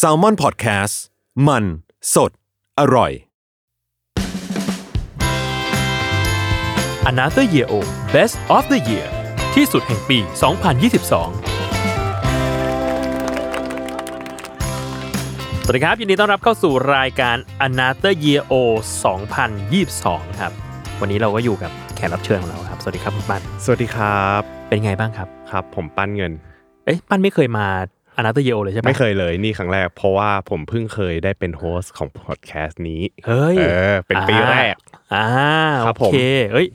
S a l ม o n PODCAST มัน สด อร่อย Another Year O Best of the Year ที่สุดแห่งปี 2022สวัสดีครับ ยินดีต้อนรับเข้าสู่รายการ Another Year O 2022 ครับ วันนี้เราก็อยู่กับแขกรับเชิญของเราครับ สวัสดีครับคุณปั้นสวัสดีครับ เป็นไงบ้างครับ ครับ ผมปั้นเงิน เอ๊ะปั้นไม่เคยมา Another Year Old เลยใช่ไหมไม่เคยเลยนี่ครั้งแรก เพราะว่าผมเพิ่งเคยได้เป็น host ของพอดแคสต์นี้เฮ้ยเออเป็นปีแรกอ่าครับโอเคเอ้ย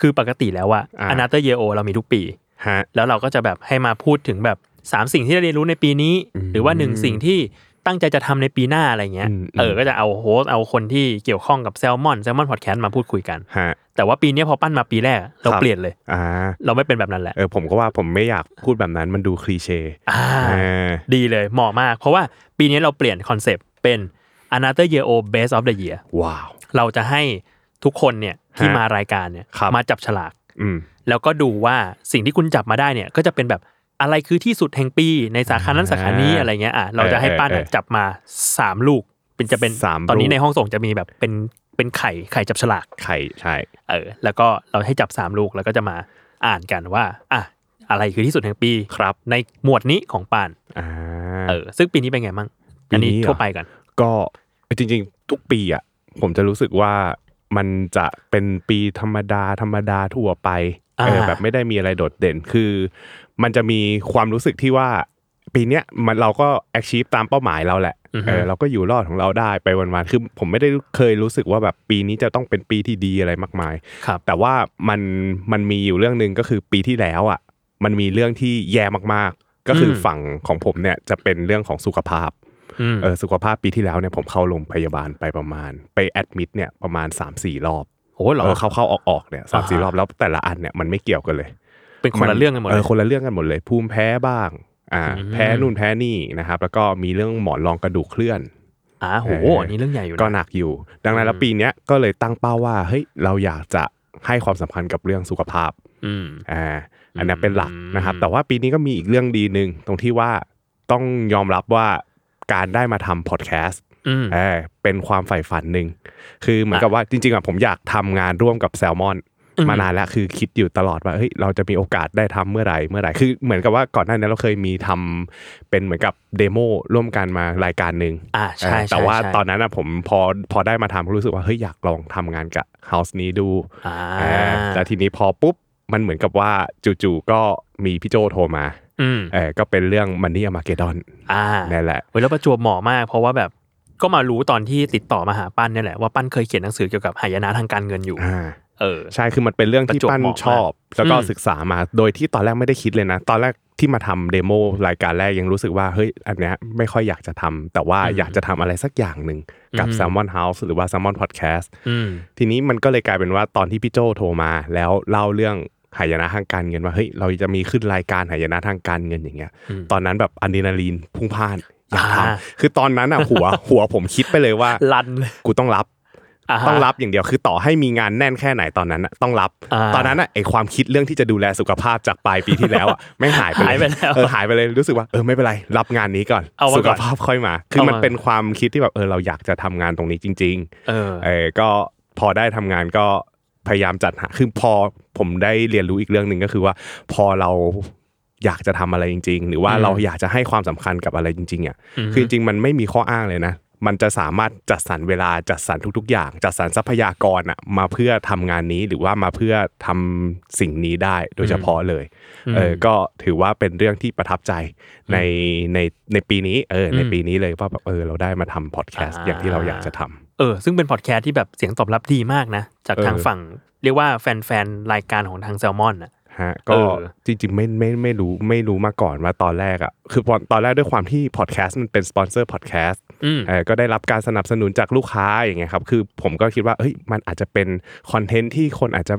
คือปกติแล้วอะอ่า Another Year Old เรามีทุกปีฮะแล้วเราก็จะแบบให้มาพูดถึงแบบสามสิ่งที่ได้เรียนรู้ในปีนี้อืมหรือว่าหนึ่งสิ่งที่ ตั้งใจจะทำในปีหน้าอะไรเงี้ยอืมเออ ก็จะเอา host เอาคนที่เกี่ยวข้องกับแซลมอนแซลมอนพอดแคสต์มาพูดคุยกันฮะแต่ว่าปีนี้พอปั้นมาปีแรก เราครับเปลี่ยนเลยอ่าเราไม่เป็นแบบนั้นแหละ เออ ผมก็ว่าผมไม่อยากพูดแบบนั้นมันดู cliché อ่าเออดีเลยเหมาะมาก เพราะว่าปีนี้เราเปลี่ยน concept เป็น Another Year Old best of the year wow เราจะให้ทุกคนเนี่ยที่ฮะมารายการเนี่ยครับมาจับฉลากอืมแล้วก็ดูว่าสิ่งที่คุณจับมาได้เนี่ยก็จะเป็นแบบ อะไรคือที่สุดแห่งปีในสาขานั้นสาขานี้อะไรเงี้ยอะเราจะให้ปั้นเออเออจับมาสามลูกเป็นจะเป็นสามตอนนี้ลูกในห้องส่งจะมีแบบเป็นเป็นไข่ไข่จับฉลากไข่ใช่เออแล้วก็เราให้จับสามลูกแล้วก็จะมาอ่านกันว่าอะอะไรคือที่สุดแห่งปีครับ ในหมวดนี้ของปานอ่าเออ ซึ่งปีนี้เป็นไงบ้างอันนี้ปีนี้เหรอทั่วไปกันก็จริง ๆ ทุกปีอะผมจะรู้สึกว่ามันจะเป็นปีธรรมดาธรรมดาทั่วไป เอออ่าแบบไม่ได้มีอะไรโดดเด่นคือ มันจะมีความรู้สึกที่ว่า ปีเนี้ยมันเราก็ achieve ตามเป้าหมายเราแหละเออเราก็อยู่รอดของเราได้ไปวันๆคือผมไม่ได้เคยรู้สึกว่าแบบปีนี้จะต้องเป็นปีที่ดีอะไรมากมายครับแต่ว่ามันมันมีอยู่เรื่องหนึ่งก็คือปีที่แล้วอะ มันมีเรื่องที่แย่มากๆ ก็คืออมฝั่งของผมเนี่ยจะเป็นเรื่องของสุขภาพอืมเออสุขภาพปีที่แล้วเนี่ยผมเข้าโรงพยาบาลไปประมาณ ไปแอดมิดเนี่ยประมาณ3 4รอบโอ้เหรอเออเข้าเข้าออกออกเนี่ยสามสี่อ่าฮะรอบแล้วแต่ละอันเนี่ยมันไม่เกี่ยวกันเลย เป็นคนละเรื่องกันหมดเอเลอยคนละเรื่องกันหมดเลย ภูมิแพ้บ้าง อ่าอืมแพ้นู่นแพ้นี่นะครับ แล้วก็มีเรื่องหมอนรองกระดูกเคลื่อนอ่าโหเอออัอันนี้เรื่องใหญ่อยู่นะก็หนักอยู่ ดังนั้นแล้วปีเนี้ยก็เลยตั้งเป้าว่าเฮ้ยเราอยากจะให้ความสำคัญกับเรื่องสุขภาพอืมอ่าอันนั้นเป็นหลักอืมนะครับ แต่ว่าปีนี้ก็มีอีกเรื่องดีหนึ่งตรงที่ว่าต้องยอมรับว่าการได้มาทำพอดแคสต์ อืมเออเป็นความใฝ่ฝันหนึ่งคือเหมือนกับว่าจริงๆอะผมอยากทำงานร่วมกับแซลมอนอืมมานานแล้วคือคิดอยู่ตลอดว่าเฮ้ยเราจะมีโอกาสได้ทำเมื่อไหร่เมื่อไหร่คือเหมือนกับว่าก่อนหน้านี้เราเคยมีทำเป็นเหมือนกับเดโมร่วมกันมารายการหนึ่งอ่าใช่เออใช่แต่ว่าใช่ตอนนั้นอะผมพอพอได้มาทำก็รู้สึกว่าเฮ้ยอยากลองทำงานกับเฮาส์นี้ดูอ่าเออแล้วทีนี้พอปุ๊บมันเหมือนกับว่าจู่ๆก็มีพี่โจโทรมาอืมเออก็เป็นเรื่องมันนี่มาเกดอนอ่านั่นแหละเว้ยแล้วประจวบเหมาะมากเพราะว่าแบบ ก็มารู้ตอนที่ติดต่อมาหาปั้นเนี่ยแหละว่าปั้นเคยเขียนหนังสือเกี่ยวกับหายนะทางการเงินอยู่อ่าเออใช่คือมันเป็นเรื่องที่ประจวบปั้นเหมาะชอบ แล้วก็อืมศึกษามาโดยที่ตอนแรกไม่ได้คิดเลยนะ ตอนแรกที่มาทำเดโมรายการแรกยังรู้สึกว่าเฮ้ยอันเนี้ยไม่ค่อยอยากจะทำแต่ว่าอยากจะทำอะไรสักอย่างหนึ่งกับอืม Salmon House หรือว่า Salmon Podcast อืมทีนี้มันก็เลยกลายเป็นว่าตอนที่พี่โจโทรมา แล้วเล่าเรื่องหายนะทางการเงินว่าเฮ้ยเราจะมีขึ้นรายการหายนะทางการเงินอย่างเงี้ยอืมตอนนั้นแบบอะดรีนาลีนพุ่งพล่าน อยากทอ่าำคือตอนนั้นอะหัวหัวผมคิดไปเลยว่าลันเลยกูต้องรับาฮะต้องรับอย่างเดียวคือต่อให้มีงานแน่นแค่ไหนตอนนั้นน่ะต้องรับอ่าตอนนั้นน่ะไอความคิดเรื่องที่จะดูแลสุขภาพจากปลายปีที่แล้วอะไม่หายไปหายไปแล้วเออหายไปเลยรู้สึกว่าเออไม่เป็นไรรับงานนี้ก่อนเอาไว้สุก่ขอนภาพค่อยมา คือเอามามัมันเป็นความคิดที่แบบเออเราอยากจะทำงานตรงนี้จริงเออๆเออก็พอได้ทำงานก็พยายามจัดหาคือพอผมได้เรียนรู้อีกเรื่องหนึ่งก็คือว่า พอเรา อยากจะทำอะไรจริง ๆ หรือว่าอืมเราอยากจะให้ความสำคัญกับอะไรจริงๆอะอืมคือจริงๆมันไม่มีข้ออ้างเลยนะ มันจะสามารถจัดสรรเวลาจัดสรรทุก ๆ อย่าง จัดสรรทรัพยากรอะมาเพื่อทำงานนี้หรือว่ามาเพื่อทำสิ่งนี้ได้โดยเฉพาะเลยเออก็ถือว่าเป็นเรื่องที่ประทับใจในในในปีนี้เออในปีนี้เลยว่าแบบเออเราได้มาทำพอดแคสต์อ่าอย่างที่เราอยากจะทำเออซึ่งเป็นพอดแคสต์ที่แบบเสียงตอบรับดีมากนะ จากทางเออฝั่งเรียกว่าแฟนๆรายการของทางแซลมอนอะ ฮะก็เออจริงๆไม่ไม่ไม่รู้ไม่รู้มาก่อนว่าตอนแรกอะคือตอนตอนแรกด้วยความที่พอดแคสต์มันเป็น sponsored podcast อืมเออก็ได้รับการสนับสนุนจากลูกค้าอย่างเงี้ยครับคือผมก็คิดว่าเฮ้ยมันอาจจะเป็นcontent ที่คนอาจจะ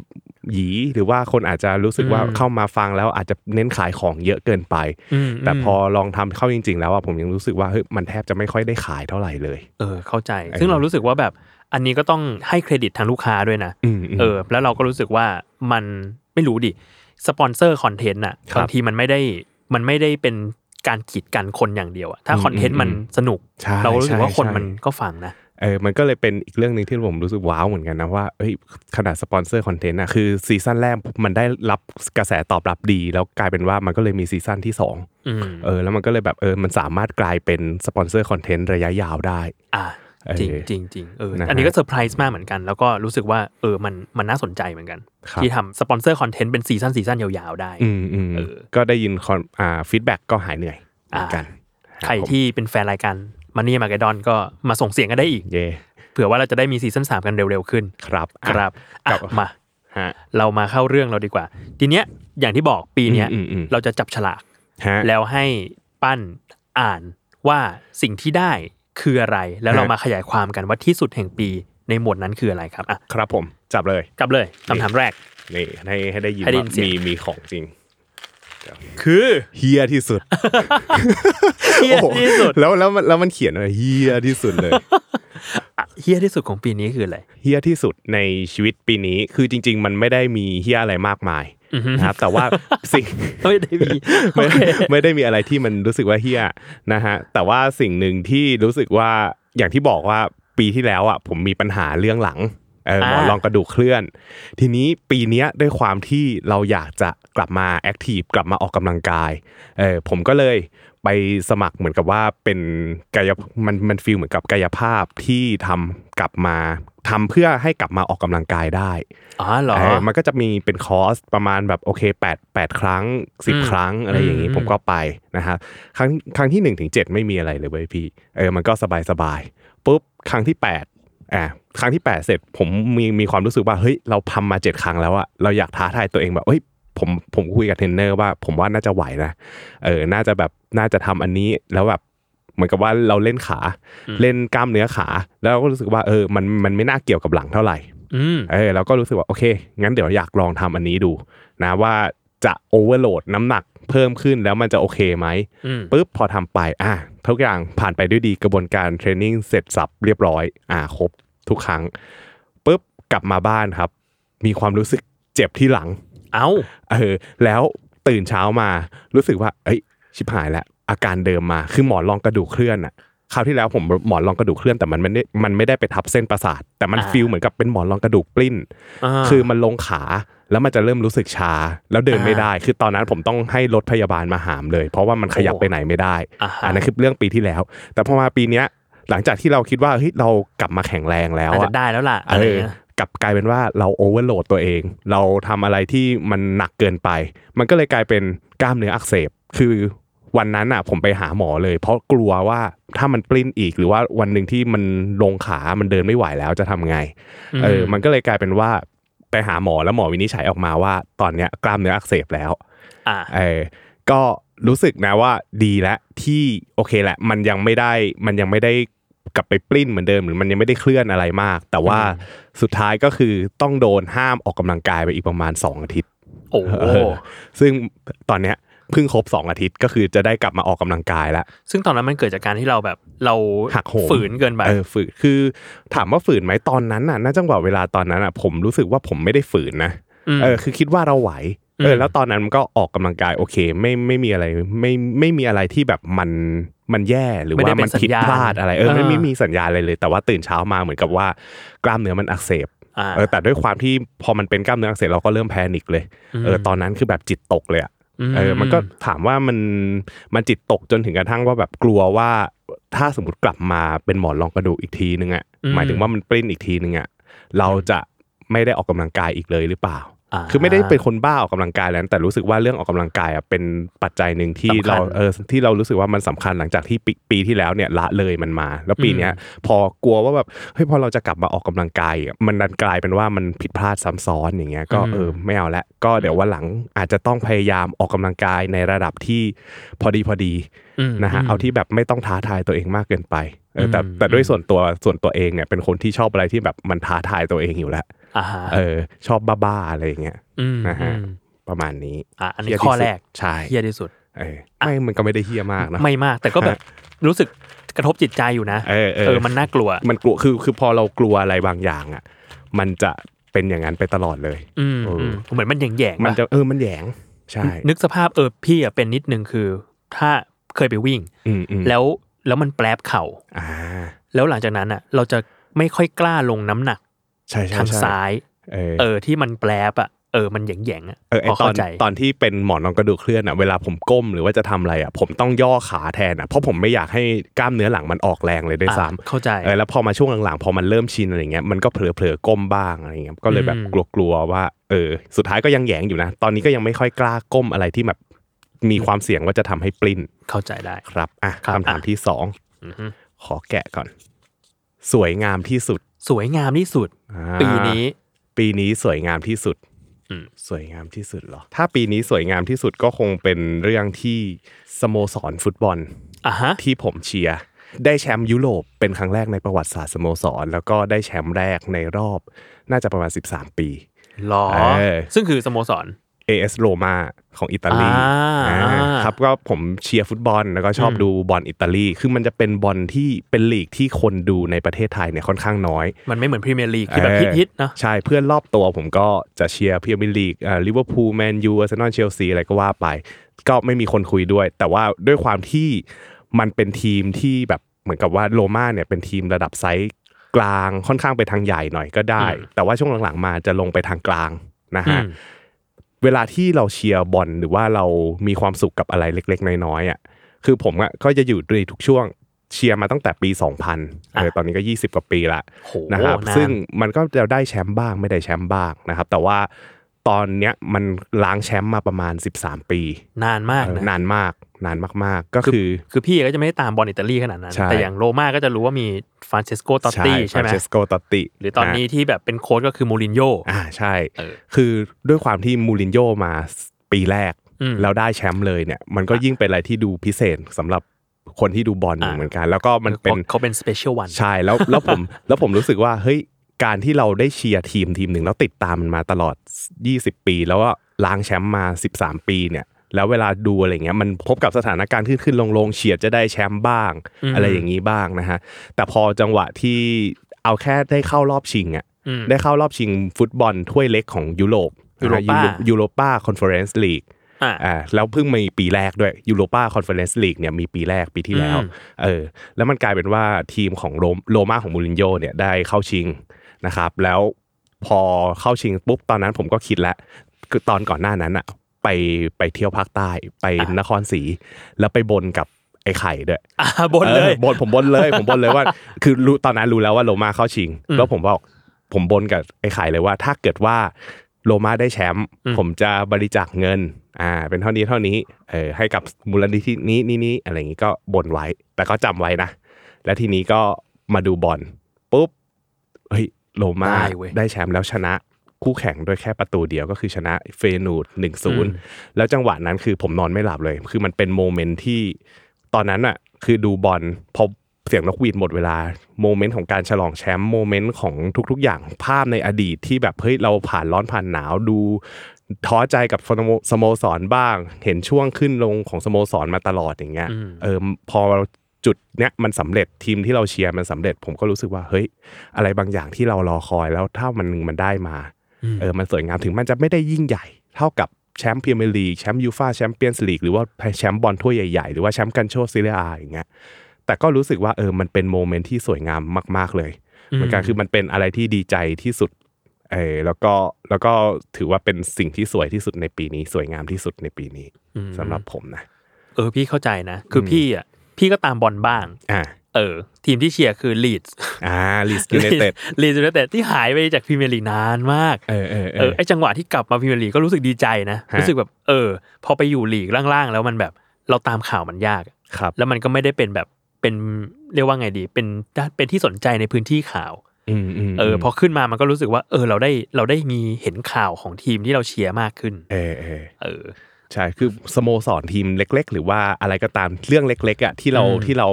ยี้หรือว่าคนอาจจะรู้สึกว่าอืมเข้ามาฟังแล้วอาจจะเน้นขายของเยอะเกินไปอืมแต่พอลองทำเข้าจริง ๆ แล้วอะผมยังรู้สึกว่าเฮ้ยมันแทบจะไม่ค่อยได้ขายเท่าไหร่เลย เออเข้าใจ ซึ่งเรารู้สึกว่าแบบอันนี้ก็ต้องให้เครดิตทางลูกค้าด้วยนะอืมอืมเออแล้วเราก็รู้สึกว่ามันไม่รู้ดิ sponsored content อะครับบางทีมันไม่ได้มันไม่ได้เป็นการกีดกันคนอย่างเดียวอะถ้าอืม content มันอืมสนุกใช่เราก็รู้สึกว่าใช่คนใช่มันก็ฟังนะเออมันก็เลยเป็นอีกเรื่องหนึ่งที่ผมรู้สึก wow เหมือนกันนะว่าเอ้ยขนาด sponsored content อะคือ season แรกมันได้รับกระแสตอบรับดี แล้วกลายเป็นว่ามันก็เลยมี season ที่สองอืมเออแล้วมันก็เลยแบบเออมันสามารถกลายเป็น sponsored content ระยะยาวได้อ่าเออ จริงจริงจริงเออนะฮะอันนี้ก็เซอร์ไพรส์มากเหมือนกัน แล้วก็รู้สึกว่าเออมันมันน่าสนใจเหมือนกันครับที่ทำ sponsored content เป็น season season ยาวๆได้อืมอืมเออก็ได้ยินคอนอ่า feedback ก็หายเหนื่อยเหมือนกันใครที่เป็นแฟนรายการมันนี่มาเกดอนก็มาส่งเสียงกันได้อีกเย่เผื่อว่าเราจะได้มีซีซั่นสามกันเร็วๆขึ้น ครับอะครับอะกลับมาฮะเรามาเข้าเรื่องเราดีกว่า ทีเนี้ยอย่างที่บอกปีเนี้ยอืมอืมอืมเราจะจับฉลากฮะแล้วให้ปั้นอ่านว่าสิ่งที่ได้ คืออะไร แล้วเราฮะมาขยายความกันว่าที่สุดแห่งปีในหมวดนั้นคืออะไรครับอะครับผมจับเลยกลับเลยคำถามแรกนี่ให้ให้ได้ยินให้ได้ยิว่านเสียงมีมีของจริง คือเฮียที่สุดเฮียโอ้โหที่สุดแล้วแล้วมันแล้วมันเขียนว่าเฮียที่สุดเลยเฮียที่สุดของปีนี้คืออะไรเฮียที่สุดในชีวิตปีนี้คือจริง ๆ มันไม่ได้มีเฮียอะไรมากมาย นะครับแต่ว่าสิ่งไม่ได้มีโอไม่เคไม่ได้มีอะไรที่มันรู้สึกว่าเฮียนะฮะแต่ว่าสิ่งหนึ่งที่รู้สึกว่าอย่างที่บอกว่าปีที่แล้วอะผมมีปัญหาเรื่องหลังเออหมอนอ่ารองกระดูกเคลื่อน ทีนี้ปีเนี้ยด้วยความที่เราอยากจะกลับมาแอคทีฟกลับมาออกกำลังกายเออผมก็เลย ไปสมัครเหมือนกับว่าเป็นกายมันมันฟีลเหมือนกับกายภาพที่ทำกลับมาทำเพื่อให้กลับมาออกกำลังกายได้อ๋อเหรอเออมันก็จะมีเป็นคอร์สประมาณแบบโอเคแปดแปดครั้งสิบอืมครั้งอะไรอย่างนี้อืมผมก็ไปนะฮะครั้งครั้งที่หนึ่งถึงเจ็ดไม่มีอะไรเลยเว้ยพี่เออมันก็สบายสบายปุ๊บครั้งที่แปดอ่าครั้งที่แปดเสร็จผมมีมีความรู้สึกว่าเฮ้ยเราทำมาเจ็ดครั้งแล้วอะเราอยากท้าทายตัวเองแบบเฮ้ย ผมผมคุยกับเทรนเนอร์ว่าผมว่าน่าจะไหวนะเออน่าจะแบบน่าจะทำอันนี้แล้วแบบเหมือนกับว่าเราเล่นขาเล่นกล้ามเนื้อขา แล้วก็รู้สึกว่าเออมันมันไม่น่าเกี่ยวกับหลังเท่าไหร่อืมเออเราก็รู้สึกว่าโอเค งั้นเดี๋ยวอยากลองทำอันนี้ดู นะว่าจะ overload น้ำหนักเพิ่มขึ้นแล้วมันจะโอเคไหมอืมปุ๊บพอทำไปอะทุกอย่างผ่านไปด้วยดีกระบวนการเทรนนิ่งเสร็จสับเรียบร้อย อ่าครบทุกครั้งปุ๊บกลับมาบ้านครับ มีความรู้สึกเจ็บที่หลัง เอ้าเออแล้วตื่นเช้ามารู้สึกว่า เอ้ยชิบหายแล้วอาการเดิมมาคือหมอนรองกระดูกเคลื่อนอะคราวที่แล้วผมหมอนรองกระดูกเคลื่อนแต่มันไม่ได้มันไม่ได้ไปทับเส้นประสาท แต่มันอ่าฟีลเหมือนกับเป็นหมอนรองกระดูกปลิ้นอ่าคือมันลงขาแล้วมันจะเริ่มรู้สึกชา แล้วเดินไม่ได้ คือตอนนั้นผมต้องให้รถพยาบาลมาหามเลย เพราะว่ามันขยับโอ้ไปไหนไม่ได้อ่าฮะอันนั้นคือเรื่องปีที่แล้ว แต่พอมาปีเนี้ยหลังจากที่เราคิดว่าเฮ้ยเรากลับมาแข็งแรงแล้วอาจอะจะได้แล้วล่ะอะเอไรอเงี้ย กลับกลายเป็นว่าเราโอเวอร์โหลดตัวเอง เราทำอะไรที่มันหนักเกินไป มันก็เลยกลายเป็นกล้ามเนื้ออักเสบ คือวันนั้นอะผมไปหาหมอเลย เพราะกลัวว่าถ้ามันปลิ้นอีกหรือว่าวันหนึ่งที่มันลงขา มันเดินไม่ไหวแล้วจะทำไง เออ มันก็เลยกลายเป็นว่าไปหาหมอแล้วหมอวินิจฉัยออกมาว่า ตอนเนี้ยกล้ามเนื้ออักเสบแล้ว อ่า เออ ก็รู้สึกนะว่าดีแล้วที่โอเคแหละ มันยังไม่ได้มันยังไม่ได้ กลับไปปลิ้นเหมือนเดิมหรือมันยังไม่ได้เคลื่อนอะไรมาก แต่ว่าสุดท้ายก็คือต้องโดนห้ามออกกำลังกายไปอีกประมาณ 2 อาทิตย์โอ้โหเออซึ่งตอนเนี้ยเพิ่งครบ 2 อาทิตย์ก็คือจะได้กลับมาออกกำลังกายแล้ว ซึ่งตอนนั้นมันเกิดจากการที่เราแบบเราหักโหมฝืนเกินไปเออฝืนคือ ถามว่าฝืนไหมตอนนั้นน่ะณจังหวะเวลาตอนนั้นอะ ผมรู้สึกว่าผมไม่ได้ฝืนนะมเออคือคิดว่าเราไหวเออือมแล้วตอนนั้นมันก็ออกกำลังกายโอเค ไม่ไม่มีอะไรไม่ไม่มีอะไรที่แบบมัน มันแย่หรือไม่ได้ว่าเป็นมันผิดสัญญาณพลาดอะไรเออไม่เออไม่มีสัญญาณอะไรเลย แต่ว่าตื่นเช้ามาเหมือนกับว่ากล้ามเนื้อมันอักเสบอ่าเออแต่ด้วยความที่พอมันเป็นกล้ามเนื้ออักเสบเราก็เริ่มแพนิคเลยเออตอนนั้นคือแบบจิตตกเลยอะเออมันก็ถามว่ามันมันจิตตกจนถึงกระทั่งว่าแบบกลัวว่า ถ้าสมมติกลับมาเป็นหมอนรองกระดูกอีกทีนึงอะอืมหมายถึงว่ามันปริ้นอีกทีนึงอะเราจะไม่ได้ออกกำลังกายอีกเลยหรือเปล่าอ่า คือไม่ได้เป็นคนบ้าออกกำลังกายแล้วแต่รู้สึกว่าเรื่องออกกำลังกายอะเป็นปัจจัยหนึ่งที่สำคัญเราเออที่เรารู้สึกว่ามันสำคัญหลังจากที่ปีปีที่แล้วเนี่ยละเลยมันมา แล้วปีเนี้ยพอกลัวว่าแบบเฮ้ยพอเราจะกลับมาออกกำลังกายอะมันดันกลายเป็นว่ามันผิดพลาดซ้ำซ้อนอย่างเงี้ยก็เออไม่เอาละก็เดี๋ยววันหลังอาจจะต้องพยายามออกกำลังกายในระดับที่พอดีพอดีอืมนะฮะอืมเอาที่แบบไม่ต้องท้าทายตัวเองมากเกินไปเออแต่อืมแต่ด้วยส่วนตัวส่วนตัวเองเนี่ยเป็นคนที่ชอบอะไรที่แบบมันท้าทายตัวเองอยู่แล้วอ่าฮะ เออ ชอบบ้าๆอะไรอย่างเงี้ยอืมนะฮะอืมประมาณนี้อะอันนี้เหี้ยข้อที่สุดแรกใช่เฮี้ยที่สุดเออไม่มันก็ไม่ได้เฮี้ยมากนะไม่มาก แต่ก็แบบรู้สึกกระทบจิตใจอยู่นะเออเออมันน่ากลัว มันกลัวคือคือพอเรากลัวอะไรบางอย่างอะ มันจะเป็นอย่างนั้นไปตลอดเลย อืมเอออืมเหมือนมันแยงๆมันปะจะเออมันแหยงใช่ นึกสภาพเออพี่อะเป็นนิดนึงคือ ถ้าเคยไปวิ่งอืมอืมแล้วแล้วมันแปรบเข่าอ่าแล้วหลังจากนั้นอะ เราจะไม่ค่อยกล้าลงน้ำหนัก ใช่ใช่ทางใช่ซ้ายเออเออที่มันแปรบอะเออมันแยงๆอะเออไอพอตอเข้านใจตอนที่เป็นหมอนรองกระดูกเคลื่อนอะเวลาผมก้มหรือว่าจะทำอะไรอะผมต้องย่อขาแทนอะเพราะผมไม่อยากให้กล้ามเนื้อหลังมันออกแรงเลยด้วยอะซ้ำเข้าใจเออแล้วพอมาช่วงหลังๆพอมันเริ่มชินอะไรเงี้ยมันก็เผลอๆก้มบ้างอะไรเงี้ยก็เลยแบบอืมกลัวๆว่าเออสุดท้ายก็ยังแหยงอยู่นะ ตอนนี้ก็ยังไม่ค่อยกล้าก้มอะไรที่แบบมีความเสี่ยงว่าจะทำให้ปลิ้นเข้าใจได้ครับอะครับคำถามอะที่สองอือฮึขอแกะก่อน สวยงามที่สุด สวยงามที่สุดอ่าปีนี้ ปีนี้สวยงามที่สุดอืมสวยงามที่สุดเหรอ ถ้าปีนี้สวยงามที่สุดก็คงเป็นเรื่องที่สโมสรฟุตบอลอะฮะที่ผมเชียร์ได้แชมป์ยุโรปเป็นครั้งแรกในประวัติศาสตร์สโมสร แล้วก็ได้แชมป์แรกในรอบ น่าจะประมาณ 13 ปีหรอเออซึ่งคือสโมสร AS Roma ของอิตาลีอ่าอ่าครับก็ผมเชียร์ฟุตบอลแล้วก็ชอบอืมดูบอลอิตาลี คือมันจะเป็นบอลที่เป็นลีกที่คนดูในประเทศไทยเนี่ยค่อนข้างน้อย มันไม่เหมือนพรีเมียร์ลีกที่แบบเออฮิตๆเนอะใช่เพื่อนรอบตัวผมก็จะเชียร์พรีเมียร์ลีกอ่าลิเวอร์พูลแมนยูอาร์เซนอลเชลซีอะไรก็ว่าไป ก็ไม่มีคนคุยด้วย แต่ว่าด้วยความที่มันเป็นทีมที่แบบเหมือนกับว่าโรม่าเนี่ยเป็นทีมระดับไซส์กลางค่อนข้างไปทางใหญ่หน่อยก็ได้อืมแต่ว่าช่วงหลังๆมาจะลงไปทางกลางนะอืฮะม เวลาที่เราเชียร์บอลหรือว่าเรามีความสุขกับอะไรเล็ก ๆ น้อยๆอะคือผมอะก็จะอยู่ในทุกช่วงเชียร์มาตั้งแต่ปี 2000เออตอนนี้ก็ 20 กว่าปีละโหนะครับนานซึ่งมันก็จะได้แชมป์บ้างไม่ได้แชมป์บ้างนะครับ แต่ว่า ตอนเนี้ยมันล้างแชมป์มาประมาณ 13 ปี นานมากเออนะนานมากนานมากๆ ก็คือ คือพี่ก็จะไม่ได้ตามบอลอิตาลีขนาดนั้นใช่แต่อย่างโรม่าก็จะรู้ว่ามีฟรานเชสโกต็อตติใช่ไหมเชสโกต็อตติหรือตอนนี้ที่แบบเป็นโค้ชก็คือมูรินโญ่อ่าใช่เออคือด้วยความที่มูรินโญ่มาปีแรกอืมแล้วได้แชมป์เลยเนี่ย มันก็ยิ่งเป็นอะไรที่ดูพิเศษสำหรับคนที่ดูบอลอ่าเหมือนกัน แล้วก็มันเป็นเขาเป็น Special One ใช่แล้วแล้วผมแล้วผมรู้สึกว่าเฮ้ย การที่เราได้เชียร์ทีมทีมหนึ่งแล้วติดตามมันมาตลอด 20 ปี แล้วก็ร้างแชมป์มา 13 ปีเนี่ย แล้วเวลาดูอะไรเงี้ยมันพบกับสถานการณ์ขึ้นขึ้นลงลงเฉียดจะได้แชมป์บ้างอืมอะไรอย่างนี้บ้างนะฮะแต่พอจังหวะที่เอาแค่ได้เข้ารอบชิงอะอืมได้เข้ารอบชิงฟุตบอลถ้วยเล็กของยุโรปยูโรป้ายูโรป้าคอนเฟอเรนซ์ลีกอ่าอ่าแล้วเพิ่งมีปีแรกด้วยยูโรป้าคอนเฟอเรนซ์ลีกเนี่ยมีปีแรกปีที่แล้วอืมเออแล้วมันกลายเป็นว่าทีมของโรมโรม่าของมูรินโญ่เนี่ยได้เข้าชิง นะครับ แล้วพอเข้าชิงปุ๊บตอนนั้นผมก็คิดแล้วคือตอนก่อนหน้านั้นอะไปไปเที่ยวภาคใต้ไปนครศรีแล้วไปบนกับไอ้ไข่ด้วยอ่าบนเลยออบนผมบนเลยผมบนเลยว่า คือรู้ตอนนั้นรู้แล้วว่าโรม่าเข้าชิงอืมแล้วผมบอกผมบนกับไอ้ไข่เลยว่า ถ้าเกิดว่าโรม่าได้แชมป์อืมผมจะบริจาคเงินอ่าเป็นเท่านี้เท่านี้เออให้กับมูลนิธินี้นี้นี้อะไรอย่างนี้ก็บนไว้ แต่ก็จำไว้นะ แล้วทีนี้ก็มาดูบอลปุ๊บเฮ้ย โรม่าได้เว้ยได้แชมป์แล้วชนะคู่แข่งด้วยแค่ประตูเดียวก็คือชนะเฟเยนูร์ดหนึ่งศูนย์อืมแล้วจังหวะนั้นคือผมนอนไม่หลับเลย คือมันเป็น moment ที่ตอนนั้นอะคือดูบอลพอเสียงนกหวีดหมดเวลา moment ของการฉลองแชมป์ moment ของทุก ๆ อย่างภาพในอดีตที่แบบเฮ้ยเราผ่านร้อนผ่านหนาวดูท้อใจกับสโมสโมสรบ้าง เห็นช่วงขึ้นลงของสโมสรมาตลอดอย่างเงี้ยอืมเออพอ จุดเนี้ยมันสำเร็จทีมที่เราเชียร์มันสำเร็จ ผมก็รู้สึกว่าเฮ้ย อะไรบางอย่างที่เรารอคอยแล้วถ้ามันหนึ่งมันได้มาอืมเออมันสวยงามถึงมันจะไม่ได้ยิ่งใหญ่ เท่ากับแชมป์พรีเมียร์ลีกแชมป์ยูฟาแชมเปี้ยนส์ลีกหรือว่าแชมป์บอลถ้วยใหญ่ๆ หรือว่าแชมป์กัลโช่เซเรียอาอย่างเงี้ยแต่ก็รู้สึกว่าเออมันเป็น moment ที่สวยงามมาก ๆเลย เหมือนกันคือมันเป็นอะไรที่ดีใจที่สุดเออแล้วก็แล้วก็ถือว่าเป็นสิ่งที่สวยที่สุดในปีนี้ สวยงามที่สุดในปีนี้อืมสำหรับผมนะ เออพี่เข้าใจนะ คืออมพี่อะ พี่ก็ตามบอลบ้างอ่าเออ ทีมที่เชียร์คือลีดส์อ่าลีดส์ยูไนเต็ดลีดส์ยูไนเต็ดที่หายไปจากพรีเมียร์ลีกนานมากเออเออเอเอออไอจังหวะที่กลับมาพรีเมียร์ลีกก็รู้สึกดีใจนะฮะรู้สึกแบบเออ พอไปอยู่ลีกล่างๆ แล้วมันแบบเราตามข่าวมันยากครับ แล้วมันก็ไม่ได้เป็นแบบเป็นเรียกว่าไงดี เป็นเป็นที่สนใจในพื้นที่ข่าวอืมอืมเออพอขึ้นมามันก็รู้สึกว่า เออเราได้เราได้มีเห็นข่าวของทีมที่เราเชียร์มากขึ้น เออเออเออ ใช่คือสโมสรทีมเล็ก ๆ หรือว่าอะไรก็ตามเรื่องเล็กๆอะที่เราอืมที่เรา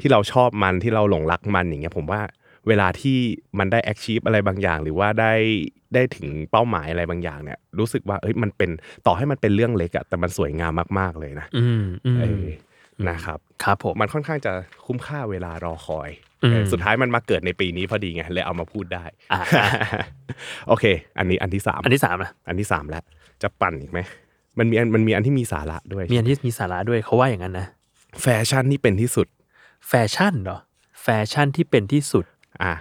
ที่เราชอบมันที่เราหลงรักมันอย่างเงี้ยผมว่าเวลาที่มันได้ achieve อะไรบางอย่าง หรือว่าได้ได้ถึงเป้าหมายอะไรบางอย่างเนี่ย รู้สึกว่าเอ้ยมันเป็นต่อให้มันเป็นเรื่องเล็กอะแต่มันสวยงามมาก ๆเลยนะอืมอืมเออนะครับครับผมมันค่อนข้างจะคุ้มค่าเวลารอคอยอืมเออสุดท้ายมันมาเกิดในปีนี้พอดีไงเลยเอามาพูดได้อ่าอ่าโอเค อันนี้อันที่สามอันที่สามนะอันที่สามแล้วจะปั่นอีกไหม มันมีอันมันมีอันที่มีสาระด้วย มีอันที่มีสาระด้วยเขาว่าอย่างนั้นนะ แฟชั่นที่เป็นที่สุด แฟชั่นเหรอ แฟชั่นที่เป็นที่สุด อะ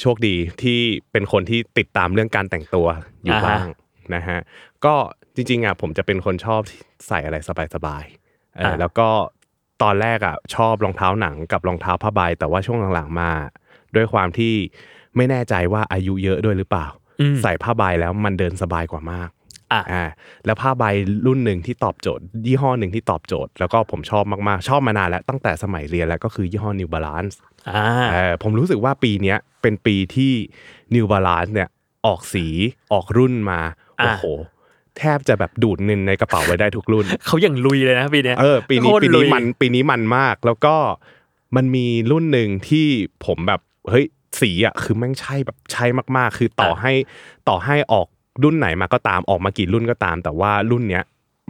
โชคดีที่เป็นคนที่ติดตามเรื่องการแต่งตัวอยู่อ่าฮะบ้างนะฮะ ก็จริงๆอะผมจะเป็นคนชอบใส่อะไรสบายๆเออแล้วก็ตอนแรกอะชอบรองเท้าหนังกับรองเท้าผ้าใบ แต่ว่าช่วงหลังๆมา ด้วยความที่ไม่แน่ใจว่าอายุเยอะด้วยหรือเปล่าอืมใส่ผ้าใบแล้วมันเดินสบายกว่ามาก อะอ่าแล้วผ้าใบรุ่นหนึ่งที่ตอบโจทย์ ยี่ห้อหนึ่งที่ตอบโจทย์ แล้วก็ผมชอบมากๆ ชอบมานานแล้วตั้งแต่สมัยเรียนแล้วก็คือยี่ห้อ New Balance อ่าเออผมรู้สึกว่าปีเนี้ยเป็นปีที่ New Balance เนี่ยออกสีออกรุ่นมาอ่าโอ้โหแทบจะแบบดูดเงินในกระเป๋าไว้ได้ทุกรุ่น เขาอย่างลุยเลยนะปีเนี้ยเออปีนี้โคตรปีลุนี้ยมันปีนี้มันมาก แล้วก็มันมีรุ่นหนึ่งที่ผมแบบเฮ้ยสีอะคือแม่งใช่แบบใช่มากๆ คือต่อให้ต่อให้ออก รุ่นไหนมาก็ตามออกมากี่รุ่นก็ตาม แต่ว่ารุ่นเนี้ย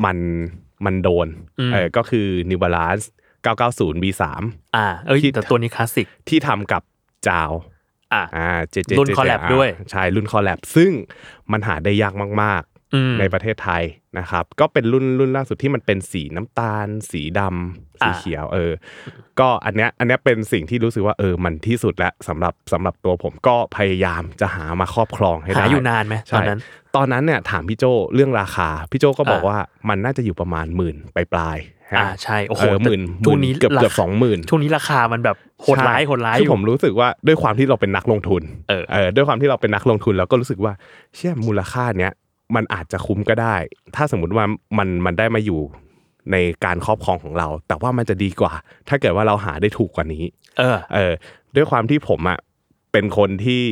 มันมันโดนอืมเออก็คือ New Balance 990 V3 อ่าเอ้ยที่แต่ตัวนี้คลาสสิกที่ทำกับจาวอ่าอ่าเจเจรุ่น collab ด้วยใช่รุ่นคอลแลบซึ่งมันหาได้ยากมากอืมๆ ในประเทศไทยนะครับ ก็เป็นรุ่นรุ่นล่าสุดที่มันเป็นสีน้ำตาล สีดำสีอ่าเขียว เออ ก็อันเนี้ยอันเนี้ยเป็นสิ่งที่รู้สึกว่าเออมันที่สุดแล้วสำหรับสำหรับตัวผมก็พยายามจะหามาครอบครองให้หาได้อยู่นานไหมตใช่อนนั้น ตอนนั้นเนี่ยถามพี่โจเรื่องราคาพี่โจก็บอกอ่าว่ามันน่าจะอยู่ประมาณหมื่นไปปลายๆอ่าฮะใช่โอ้โหเออหมื่นช่วงนี้เกือบเกือบราคาสองหมื่นช่วงนี้ราคามันแบบโหดร้ายใช่โหดร้ายคืออยู่ผมรู้สึกว่าด้วยความที่เราเป็นนักลงทุนเออเออด้วยความที่เราเป็นนักลงทุนเราก็รู้สึกว่าเชื่อมูลค่าเนี้ย มันอาจจะคุ้มก็ได้ ถ้าสมมุติว่ามันมันได้มาอยู่ในการครอบครองของเรา แต่ว่ามันจะดีกว่า ถ้าเกิดว่าเราหาได้ถูกกว่านี้ เออ เออ ด้วยความที่ผมอะเป็นคนที่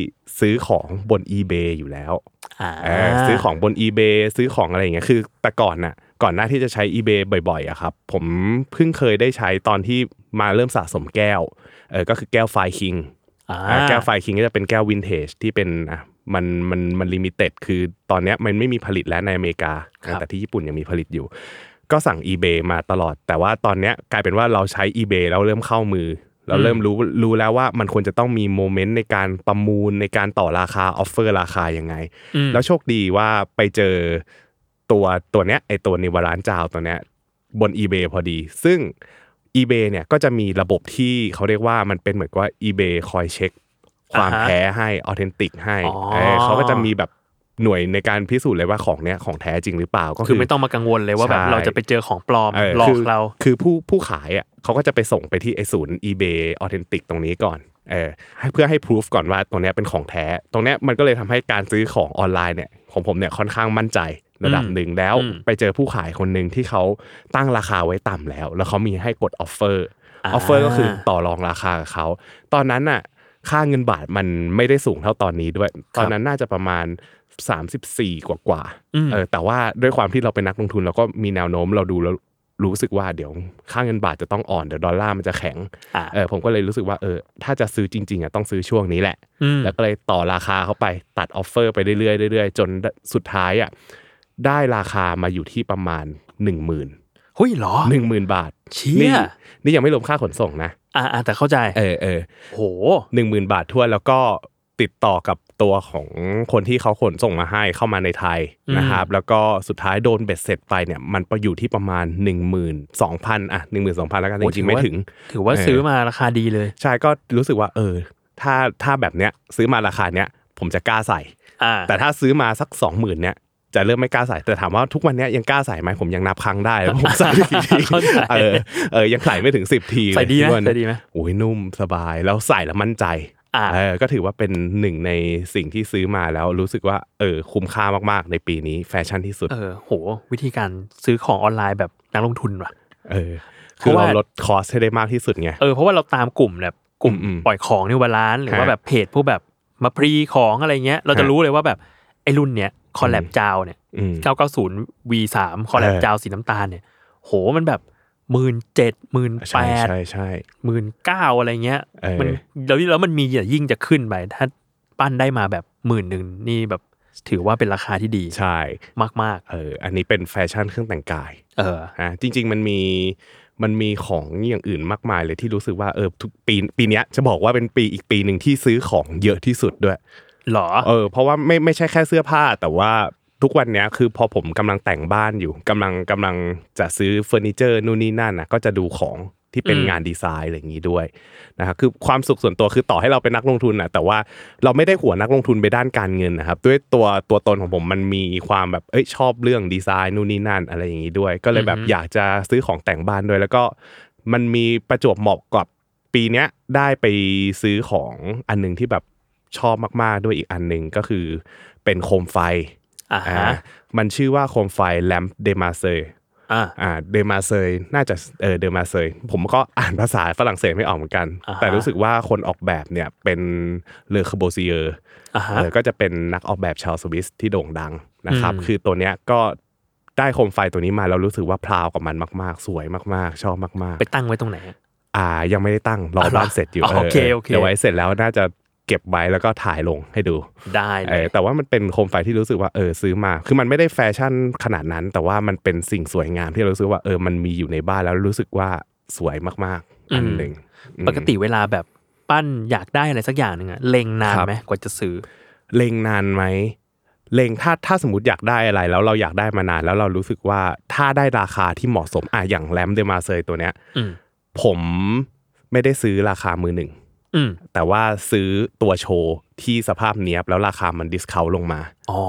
ซื้อของบน eBay อยู่แล้วอ่าเออซื้อของบน eBay ซื้อของอะไรอย่างเงี้ยคือ แต่ก่อนน่ะ ก่อนหน้าที่จะใช้ eBay บ่อยๆอะครับ ผมเพิ่งเคยได้ใช้ตอนที่มาเริ่มสะสมแก้วเออก็คือแก้วไฟคิงอ่าอ่าแก้วไฟคิงก็จะเป็นแก้ววินเทจที่เป็นอะ มันมันมัน limited คือตอนเนี้ยมันไม่มีผลิตแล้วในอเมริกาครับแต่ที่ญี่ปุ่นยังมีผลิตอยู่ ก็สั่ง eBay มาตลอด แต่ว่าตอนเนี้ยกลายเป็นว่าเราใช้ eBay แล้วเริ่มเข้ามือ เราเริ่มรู้รู้แล้วว่ามันควรจะต้องมี moment ในการประมูลในการต่อราคา offer ราคายังไงอืมแล้วโชคดีว่าไปเจอตัวตัวเนี้ยไอตัวนิวบาลานซ์จาวด์ตัวเนี้ยบน eBay พอดี ซึ่ง eBay เนี่ยก็จะมีระบบที่เขาเรียกว่ามันเป็นเหมือนกับว่า eBay คอยเช็ค ความอ่าฮะแท้ให้ออเทนติกให้อ๋อเออเขาก็จะมีแบบหน่วยในการพิสูจน์เลยว่าของเนี้ยของแท้จริงหรือเปล่าก็คือไม่ต้องมากังวลเลยว่าแบบใช่เราจะไปเจอของปลอมเออหลอคืกเรา คือผู้ผู้ขายอะเขาก็จะไปส่งไปที่ไอศูนย์ eBay Authentic ตรงนี้ก่อนเออให้เพื่อให้พิสูจก่อนว่าตรงเนี้ยเป็นของแท้ ตรงเนี้ยมันก็เลยทำให้การซื้อของออนไลน์เนี่ยของผมเนี่ยค่อนข้างมั่นใจระดับอืมหนึ่งแล้วอืมไปเจอผู้ขายคนหนึ่งที่เขาตั้งราคาไว้ต่ำแล้ว แล้วเขามีให้กด offer offer ก็คือต่อรองราคากับเขาตอนนั้นน่ะ ค่าเงินบาทมันไม่ได้สูงเท่าตอนนี้ด้วย ตอนนั้นน่าจะประมาณ 34 กว่ากว่าๆอืมเออแต่ว่าด้วยความที่เราเป็นนักลงทุนเราก็มีแนวโน้มเราดูแล้วรู้สึกว่าเดี๋ยวค่าเงินบาทจะต้องอ่อนเดี๋ยวดอลลาร์มันจะแข็งอ่าเออผมก็เลยรู้สึกว่าเออถ้าจะซื้อจริงๆอะต้องซื้อช่วงนี้แหละอืมแล้วก็เลยต่อราคาเข้าไปตัดออฟเฟอร์ไปเรื่อยๆเรื่อยๆจนสุดท้ายอะได้ราคามาอยู่ที่ประมาณ 1 0,000เฮ้ยเหรอ1 0,000บาท เชี่ยนี่นี่ยังไม่รวมค่าขนส่งนะ อ่าอ่าแต่เข้าใจเออเออโหหนึ่งหมื่นบาททั่วนแล้วก็ติดต่อกับตัวของคนที่เขาขนส่งมาให้เข้ามาในไทยอืมนะครับ แล้วก็สุดท้ายโดนเบ็ดเสร็จไปเนี่ยมันไปอยู่ที่ประมาณ 1 2 0 0 0อะ1 2 0 0 0แล้วกันจโอ้ริงๆไม่ถือว่าถึง ถือว่าเออซื้อมาราคาดีเลย ใช่ก็รู้สึกว่าเออ ถ้าถ้าแบบเนี้ยซื้อมาราคาเนี้ยผมจะกล้าใส่อ่าแต่ถ้าซื้อมาสัก 20,000เนี่ย จะเริ่มไม่กล้าใส่แต่ถามว่าทุกวันเนี้ยยังกล้าใส่ไหมผมยังนับครั้งได้แล้วผมใส่กี่ทีเข้าใจเออเออยังใส่ไม่ถึงสิบทีเลยใส่ดีไหมทุกวันใส่ดีไหมโอ้ยนุ่มสบายแล้วใส่แล้วมั่นใจอ่าเออก็ถือว่าเป็นหนึ่งในสิ่งที่ซื้อมาแล้วรู้สึกว่าเออคุ้มค่ามากๆในปีนี้แฟชั่นที่สุดเออโห วิธีการซื้อของออนไลน์แบบนักลงทุนว่ะเออคือเพราะเราว่าลด cost ให้ได้มากที่สุดไงเออเพราะว่าเราตามกลุ่มแบบกลุ่มอืมปล่อยของนิวบาลานซ์หรือว่าฮะแบบเพจพวกแบบมา pre ของอะไรเงี้ย เราจะฮะรู้เลยว่าแบบไอ้รุ่นเนี้ย collab จาวด์เนี่ยอืม990 V3 collab เออจาวด์สีน้ำตาลเนี่ย โหมันแบบหมื่นเจ็ดหมื่นแปดใช่ใช่ใช่หมื่นเก้าอะไรเงี้ยเออมันแล้วแล้วมันมีอย่ายิ่งจะขึ้นไปถ้าปั้นได้มาแบบหมื่นหนึ่งนี่แบบถือว่าเป็นราคาที่ดีใช่มากเอออันนี้เป็นแฟชั่นเครื่องแต่งกายๆเออฮะจริง ๆ มันมีมันมีของอย่างอื่นมากมายเลยที่รู้สึกว่าเออทุกปีปีเนี้ยจะบอกว่าเป็นปีอีกปีหนึ่งที่ซื้อของเยอะที่สุดด้วย หรอเออเพราะว่าไม่ไม่ใช่แค่เสื้อผ้า แต่ว่าทุกวันเนี้ยคือพอผมกำลังแต่งบ้านอยู่กำลังกำลังจะซื้อเฟอร์นิเจอร์นู่นนี่นั่นนะก็จะดูของที่เป็นอืมงานดีไซน์อะไรอย่างนี้ด้วยนะครับคือความสุขส่วนตัวคือต่อให้เราเป็นนักลงทุนนะแต่ว่าเราไม่ได้หัวนักลงทุนไปด้านการเงินนะครับ ด้วยตัวตัวตนของผมมันมีความแบบเอ้ยชอบเรื่องดีไซน์นู่นนี่นั่นอะไรอย่างนี้ด้วย ก็เลยแบบอือฮึอยากจะซื้อของแต่งบ้านด้วย แล้วก็มันมีประจวบเหมาะกับปีเนี้ยได้ไปซื้อของอันหนึงที่แบบ ชอบมาก ๆ ด้วยอีกอันหนึ่งก็คือเป็นโคมไฟอ่าอ่าฮะมันชื่อว่าโคมไฟแลมเดมาเซยอ่าอ่าเดมาเซยน่าจะเออเดมาเซยผมก็อ่านภาษาฝรั่งเศสไม่ออกเหมือนกันอ่าฮะแต่รู้สึกว่าคนออกแบบเนี่ยเป็นเลอกอร์บูซีเยอ่าฮะเออก็จะเป็นนักออกแบบชาวสวิสที่โด่งดังนะครับอืมคือตัวเนี้ยก็ได้โคมไฟตัวนี้มาแล้วรู้สึกว่า proud กับมันมาก ๆ สวยมาก ๆ ชอบมากไปตั้งไว้ตรงไหนอะๆอ่ายังไม่ได้ตั้งรออ๋อเหรอบ้านเสร็จอยู่อ๋อโอเคโอเคเดี๋ยวไว้เสร็จแล้วน่าจะ เก็บไว้แล้วก็ถ่ายลงให้ดูได้เลยเออแต่ว่ามันเป็นโคมไฟที่รู้สึกว่าเออซื้อมา คือมันไม่ได้แฟชั่นขนาดนั้น แต่ว่ามันเป็นสิ่งสวยงามที่เรารู้สึกว่าเออมันมีอยู่ในบ้านแล้วรู้สึกว่าสวยมากๆอันหนึ่งอืมปกติเวลาแบบปั้นอยากได้อะไรสักอย่างหนึ่งอะเล็งนานครับไหมกว่าจะซื้อ เล็งนานไหมเล็งถ้าถ้าสมมติอยากได้อะไร แล้วเราอยากได้มานานแล้วเรารู้สึกว่าถ้าได้ราคาที่เหมาะสมอะอย่าง Lampe de Marseille ตัวเนี้ยอืมผมไม่ได้ซื้อราคามือหนึ่งอืม แต่ว่าซื้อตัวโชว์ที่สภาพเนี้ยบแล้วราคามัน discount ลงมาอ๋อ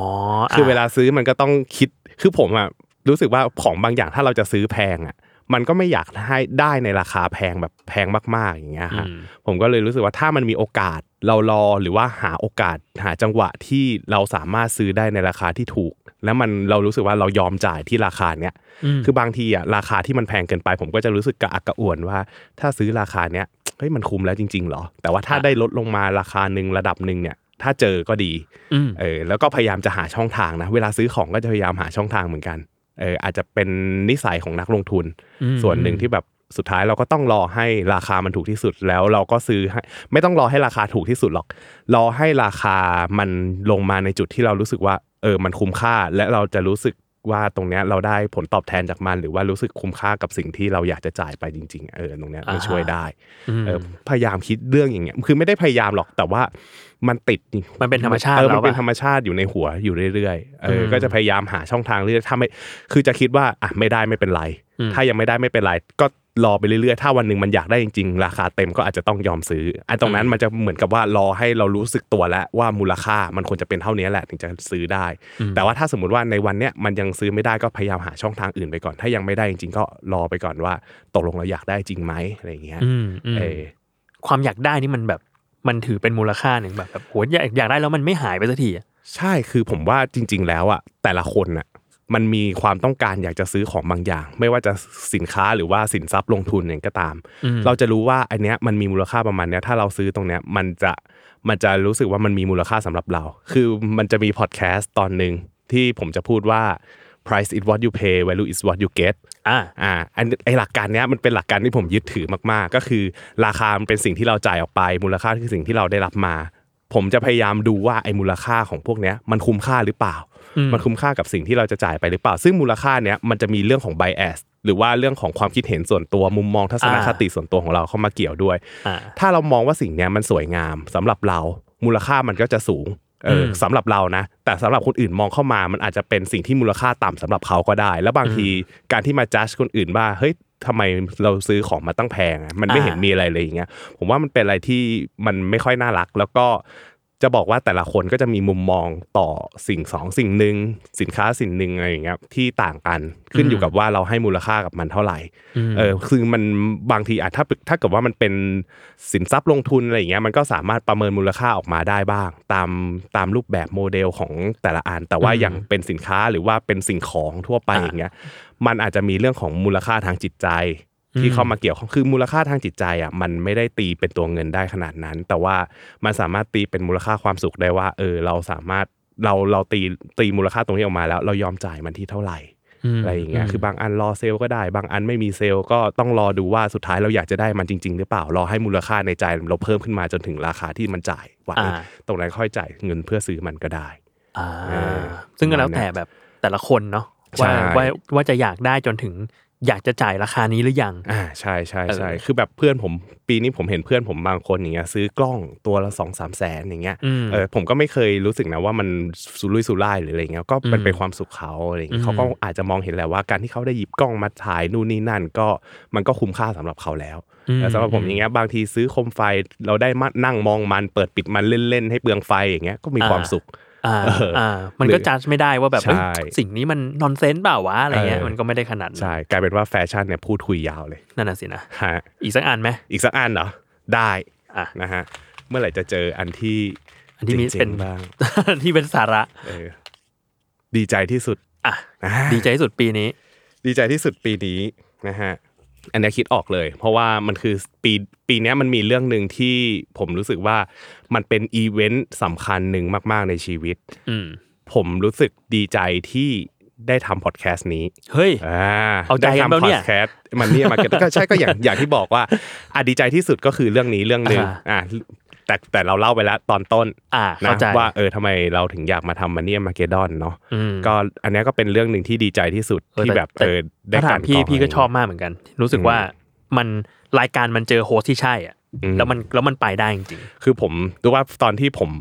คือเวลาซื้อมันก็ต้องคิดคือผมอะรู้สึกว่าของบางอย่างถ้าเราจะซื้อแพงอะมันก็ไม่อยากให้ได้ในราคาแพงแบบแพงมาก ๆอย่างเงี้ยอืฮะมผมก็เลยรู้สึกว่าถ้ามันมีโอกาสเรารอหรือว่าหาโอกาสหาจังหวะที่เราสามารถซื้อได้ในราคาที่ถูก แล้วมันเรารู้สึกว่าเรายอมจ่ายที่ราคาเนี้ยอืมคือบางทีอะราคาที่มันแพงเกินไป ผมก็จะรู้สึกกระอักกระอ่วนว่า ถ้าซื้อราคาเนี้ย เฮ้ยมันคุ้มแล้วจริงๆเหรอ แต่ว่าถ้าได้ลดลงมาราคาหนึ่งระดับหนึ่งเนี่ย ถ้าเจอก็ดีอืมเออแล้วก็พยายามจะหาช่องทางนะ เวลาซื้อของก็จะพยายามหาช่องทางเหมือนกันเอออาจจะเป็นนิสัยของนักลงทุนอืมส่วนหนึ่งที่แบบสุดท้ายเราก็ต้องรอให้ราคามันถูกที่สุดแล้วเราก็ซื้อให้ไม่ต้องรอให้ราคาถูกที่สุดหรอก รอให้ราคามันลงมาในจุดที่เรารู้สึกว่า เออมันคุ้มค่า และเราจะรู้สึก ว่าตรงเนี้ยเราได้ผลตอบแทนจากมัน หรือว่ารู้สึกคุ้มค่ากับสิ่งที่เราอยากจะจ่ายไปจริง ๆ เออตรงเนี้ยมันอ่าฮะช่วยได้อืมเออพยายามคิดเรื่องอย่างเงี้ยคือไม่ได้พยายามหรอกแต่ว่ามันติดมันเป็นธรรมชาติเออแล้มันวเป็นปะธรรมชาติอยู่ในหัวอยู่เรื่อยๆเอออมก็จะพยายามหาช่องทางเรื่อยๆถ้าไม่คือจะคิดว่าอะไม่ได้ไม่เป็นไรอืมถ้ายังไม่ได้ไม่เป็นไรก็รอไปเรื่อยๆ ถ้าวันหนึ่งมันอยากได้จริงๆ ราคาเต็มก็อาจจะต้องยอมซื้อไอ้ตรงนั้นมันจะเหมือนกับว่ารอให้เรารู้สึกตัวแล้วว่ามูลค่ามันควรจะเป็นเท่านี้แหละถึงจะซื้อได้ แต่ว่าถ้าสมมติว่าในวันเนี้ยมันยังซื้อไม่ได้ก็พยายามหาช่องทางอื่นไปก่อน ถ้ายังไม่ได้จริงๆ ก็รอไปก่อนว่าตกลงเราอยากได้จริงไหมอะไรอย่างเงี้ยอืมอืมเออความอยากได้นี่มันแบบมันถือเป็นมูลค่าหนึ่งแบบแบบโหอยากอยากได้แล้วมันไม่หายไปสักทีอะใช่คือผมว่าจริง ๆ แล้วอะแต่ละคนอะ มันมีความต้องการอยากจะซื้อของบางอย่าง ไม่ว่าจะสินค้าหรือว่าสินทรัพย์ลงทุนอย่างก็ตามอืมเราจะรู้ว่าอันเนี้ยมันมีมูลค่าประมาณเนี้ยถ้าเราซื้อตรงเนี้ยมันจะมันจะรู้สึกว่ามันมีมูลค่าสำหรับเรา คือมันจะมีพอดแคสต์ตอนหนึ่งที่ผมจะพูดว่า price is what you pay value is what you get อ่าอ่าอันไอหลักการเนี้ยมันเป็นหลักการที่ผมยึดถือมาก ๆ ก็คือราคามันเป็นสิ่งที่เราจ่ายออกไป มูลค่าคือสิ่งที่เราได้รับมา ผมจะพยายามดูว่าไอมูลค่าของพวกเนี้ยมันคุ้มค่าหรือเปล่าอื มมันคุ้มค่ากับสิ่งที่เราจะจ่ายไปหรือเปล่า ซึ่งมูลค่าเนี้ยมันจะมีเรื่องของ bias หรือว่าเรื่องของความคิดเห็นส่วนตัวมุมมองทัศนคติส่วนตัวของเราเข้ามาเกี่ยวด้วยอ่าถ้าเรามองว่าสิ่งเนี้ยมันสวยงามสำหรับเรา มูลค่ามันก็จะสูงเอออมสำหรับเรานะ แต่สำหรับคนอื่นมองเข้ามามันอาจจะเป็นสิ่งที่มูลค่าต่ำสำหรับเขาก็ได้ แล้วบางทีการที่มาจัดคนอื่นว่าเฮ้ยทำไมเราซื้อของมาตั้งแพงอะมันไม่เห็นมีอะไรเลยอย่างเงี้ยผมว่ามันเป็นอะไรที่มันไม่ค่อยน่ารัก แล้วก็ จะบอกว่าแต่ละคนก็จะมีมุมมองต่อสิ่งสองสิ่งหนึ่งสินค้าสิ่งหนึ่งอะไรอย่างเงี้ยที่ต่างกันขึ้นอยู่กับว่าเราให้มูลค่ากับมันเท่าไหร่เออคือมันบางทีอาจถ้าถ้าเกิดว่ามันเป็นสินทรัพย์ลงทุนอะไรอย่างเงี้ยมันก็สามารถประเมินมูลค่าออกมาได้บ้าง ตามตามรูปแบบโมเดลของแต่ละอันแต่ว่าอย่างเป็นสินค้าหรือว่าเป็นสิ่งของทั่วไปอย่างเงี้ยมันอาจจะมีเรื่องของมูลค่าทางจิตใจ ที่เข้ามาเกี่ยวข้องคือมูลค่าทางจิตใจอะมันไม่ได้ตีเป็นตัวเงินได้ขนาดนั้น แต่ว่ามันสามารถตีเป็นมูลค่าความสุขได้ว่า เออ เราสามารถเราเราตีตีมูลค่าตรงนี้ออกมาแล้ว เรายอมจ่ายมันที่เท่าไหร่อะไรอย่างเงี้ยคือบางอันรอเซลล์ก็ได้ บางอันไม่มีเซลล์ก็ต้องรอดูว่าสุดท้ายเราอยากจะได้มันจริง ๆ หรือเปล่ารอให้มูลค่าในใจเราเพิ่มขึ้นมาจนถึงราคาที่มันจ่ายไหวอ่าตรงนั้นค่อยจ่ายเงินเพื่อซื้อมันก็ได้อ่าเออซึ่งก็แล้วแต่แบบแต่ละคนเนาะใช่ว่าว่าว่าจะอยากได้จนถึง อยากจะจ่ายราคานี้หรือยัง อ่าใช่ใช่ใช่เออคือแบบเพื่อนผมปีนี้ผมเห็นเพื่อนผมบางคนอย่างเงี้ยซื้อกล้องตัวละสองสามแสนอย่างเงี้ยอืมเออผมก็ไม่เคยรู้สึกนะว่ามันสุรุ่ยสุร่ายหรืออะไรเงี้ยก็มันอืมเป็นความสุขเขาอะไรอย่างเงี้อืยมเขาก็อาจจะมองเห็นแหละว่าการที่เขาได้หยิบกล้องมาถ่ายนู่นนี่นั่นก็มันก็คุ้มค่าสำหรับเขาแล้วอืมแต่สำหรับผมอย่างเงี้ยบางทีซื้อโคมไฟเราได้มานั่งมองมันเปิดปิดมันเล่นๆให้เปลืองไฟอย่างเงี้ยก็มีความสุข อ่าเอออ่อ่า มันก็หรือจัดไม่ได้ว่าแบบใช่เอ้ยสิ่งนี้มันนอนเซนส์เปล่าวะอะไรเงี้ยเออมันก็ไม่ได้ขนาดนั้นใช่กลายเป็นว่าแฟชั่นเนี่ยพูดคุยยาวเลยนั่นน่ะสินะฮะอีกสักอันไหมอีกสักอันเหรอได้อะนะฮะเมื่อไหร่จะเจออันที่อันที่มีจ๋งๆเป็นบ้างที่เป็นสาระเออดีใจที่สุดอะอ่าดีใจที่สุดปีนี้ ดีใจที่สุดปีนี้นะฮะ อันเนี้ยคิดออกเลย เพราะว่ามันคือปีปีเนี้ยมันมีเรื่องหนึ่งที่ผมรู้สึกว่ามันเป็นอีเวนต์สำคัญหนึ่งมาก ๆในชีวิตอืมผมรู้สึกดีใจที่ได้ทำพอดแคสต์นี้ เฮ้ยอ่าเอาใจกันได้เปล่าทำพเนี่อยดแคสต์มันเนี่ยมาเก็ตก็ใช่ก็อย่างอย่างที่บอกว่าอะดีใจที่สุดก็คือเรื่องนี้เรื่องหนึ่งอ่าอ่า แต่แต่เราเล่าไปแล้วตอนต้นอ่านะเข้าใจว่าเออทำไมเราถึงอยากมาทำมันเนี่ยมาเกดอนเนาะอืมก็อันเนี้ยก็เป็นเรื่องหนึ่งที่ดีใจที่สุดเออที่แต่แบบแต่เออได้ถ้าถาการมพี่กรองพี่ก็ะไรชอบมากเหมือนกัน รู้สึกว่ามันรายการมันเจอโฮสที่ใช่อะอืม แล้วมันแล้วมันไปได้จริงคือผมรู้ว่าตอนที่ผม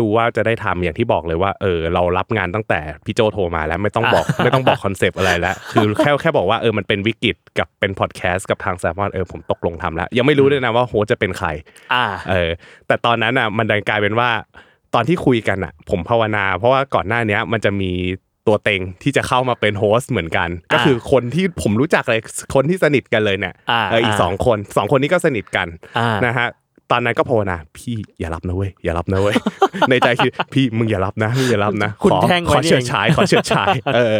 รู้ว่าจะได้ทำอย่างที่บอกเลยว่าเออเรารับงานตั้งแต่พี่โจโทรมาแล้วไม่ต้องบอกไม่ต้องบอกคอนเซปต์อะไรแล้ว คือแค่แค่บอกว่าเออมันเป็นวิกฤตกับเป็นพอดแคสต์กับทางแซมมอนเออผมตกลงทำแล้ว ยังไม่รู้ด้วยนะว่าโฮสต์จะเป็นใครๆอ่าเออ แต่ตอนนั้นอะมันดันกลายเป็นว่าตอนที่คุยกันอะ ผมภาวนา เพราะว่าก่อนหน้าเนี้ยมันจะมี ตัวเต็งที่จะเข้ามาเป็นโฮสต์เหมือนกัน ก็คือคนที่ผมรู้จักเลยคนที่สนิทกันเลยเนี่ยอ่าเอออีกอ่าสองคนสองคนนี้ก็สนิทกันอ่านะฮะตอนนั้นก็ภาวนาพี่อย่ารับนะเว้ยอย่ารับนะเว้ยในใจคือพี่มึงอย่ารับนะมึงอย่ารับนะคุณขอแท่งขไว้อนี่เฉิดเองฉายขอเฉิดฉายเออ